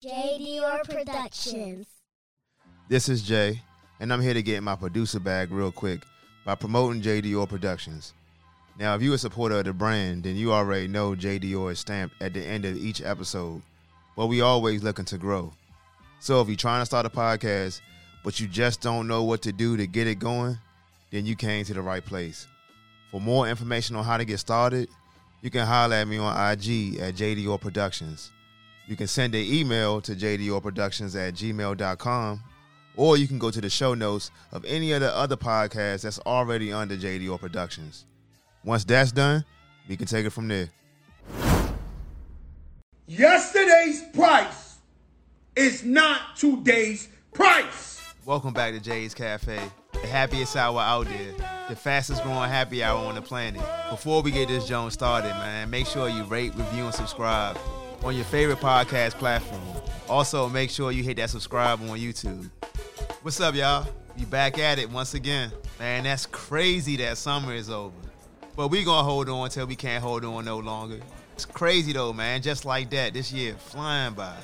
J. Dior Productions. This is Jay, and I'm here to get my producer bag real quick by promoting J. Dior Productions. Now, if you're a supporter of the brand, then you already know J. Dior is stamped at the end of each episode, but we always looking to grow. So if you're trying to start a podcast, but you just don't know what to do to get it going, then you came to the right place. For more information on how to get started, you can holler at me on IG at J. Dior Productions. You can send an email to jdiorproductions at gmail.com, or you can go to the show notes of any of the other podcasts that's already under J. Dior Productions. Once that's done, we can take it from there. Yesterday's price is not today's price. Welcome back to Jay's Cafe, the happiest hour out there, the fastest growing happy hour on the planet. Before we get this joint started, man, make sure you rate, review, and subscribe on your favorite podcast platform. Also, make sure you hit that subscribe on YouTube. What's up, y'all? We back at it once again. Man, that's crazy that summer is over. But we gonna hold on till we can't hold on no longer. It's crazy though, man. Just like that, this year flying by.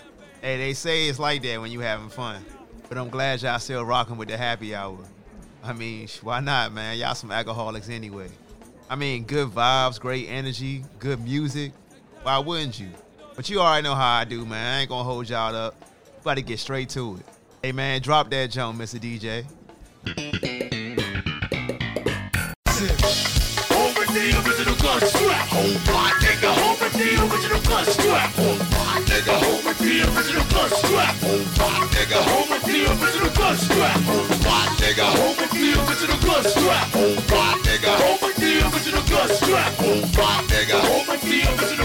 Hey, they say it's like that when you having fun. But I'm glad y'all still rocking with the happy hour. I mean, why not, man? Y'all some alcoholics anyway. I mean, good vibes, great energy, good music. Why wouldn't you? But you already know how I do, man. I ain't gonna hold y'all up. To get straight to it. Hey, man, drop that jump, Mr. DJ. The original gun strap. Home my nigga. The original gun strap. Home my nigga. The original gun strap. Home my nigga. The original gun strap. Home my nigga. The original gun strap. Home my nigga. The original gun strap. Home my nigga. The original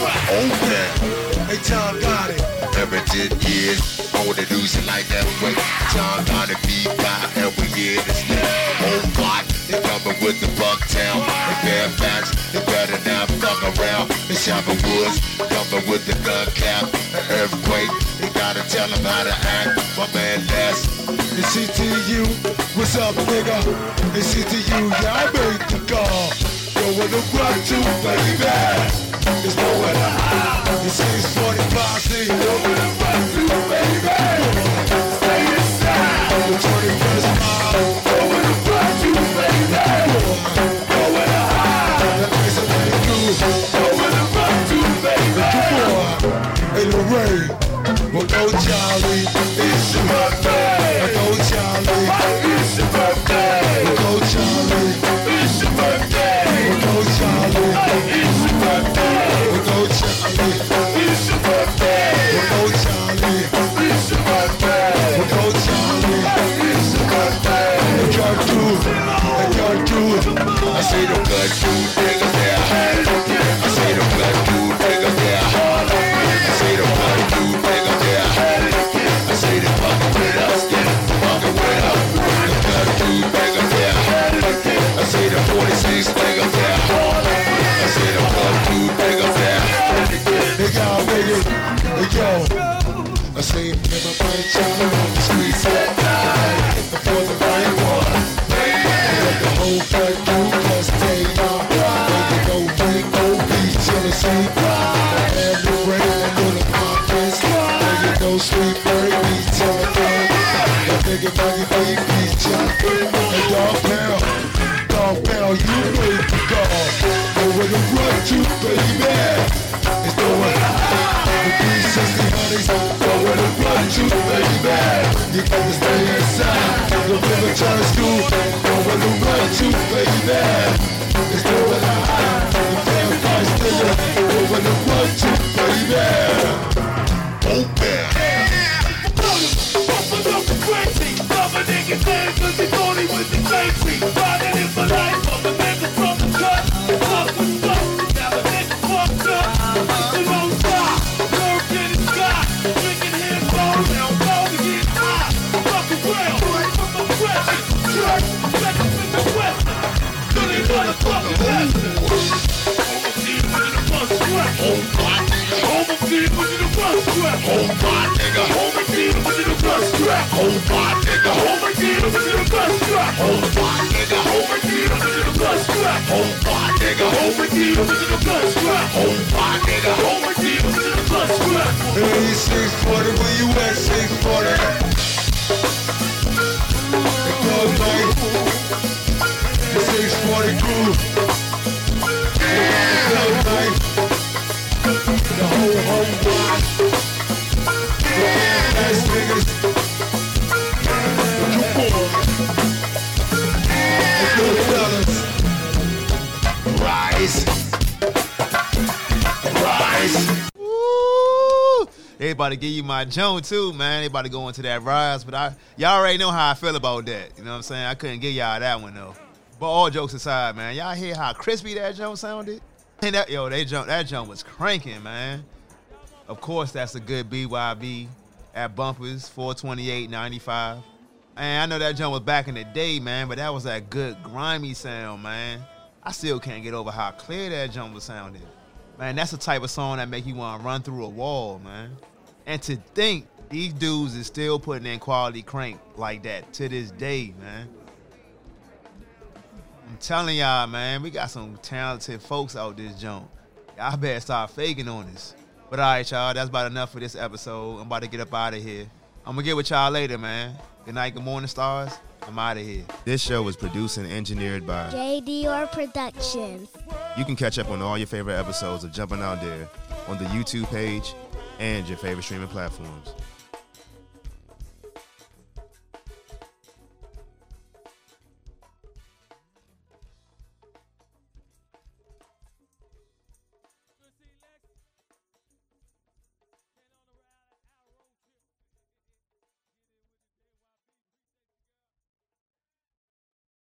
Oh yeah, hey John got it. Every 10 years, I wanna do shit like that way. John got it, be by every year this year. Home block, they coming with the Bucktown. In Fairfax, they better not fuck around. In Shopping Woods, coming with the gun cap. An earthquake, they gotta tell them how to act. My man Les, The CTU, what's up, nigga? The CTU, yeah, I made the call. Go with the run to, baby. There's nowhere to hide. You see, it's 45, see, run to, baby. Stay inside. The 21st mile, go with the run to, baby. Nowhere to the rain. Go Charlie, it's your birthday. I seen Home my nigga, home my nigga, home my nigga, home my nigga, home my nigga, home my nigga, home my nigga, Home fire, nigga. Home with the original blood squad. Home fire, nigga. Home with the original blood squad. Hey, 640, where you at, 640? The club night. The 640 crew. The night. The whole whole. They about to give you my Joan too, man. They about to go into that rise, but I y'all already know how I feel about that. You know what I'm saying? I couldn't give y'all that one though. But all jokes aside, man, y'all hear how crispy that Joan sounded? And that yo, they jump that jump was cranking, man. Of course, that's a good BYB at bumpers 428.95. And I know that jump was back in the day, man, but that was that good grimy sound, man. I still can't get over how clear that jump was sounding. Man, that's the type of song that make you want to run through a wall, man. And to think these dudes is still putting in quality crank like that to this day, man. I'm telling y'all, man, we got some talented folks out this joint. Y'all better start faking on this. But all right, y'all, that's about enough for this episode. I'm about to get up out of here. I'm gonna get with y'all later, man. Good night, good morning, stars. I'm out of here. This show was produced and engineered by. J. Dior Productions. You can catch up on all your favorite episodes of Jumping Out There on the YouTube page and your favorite streaming platforms.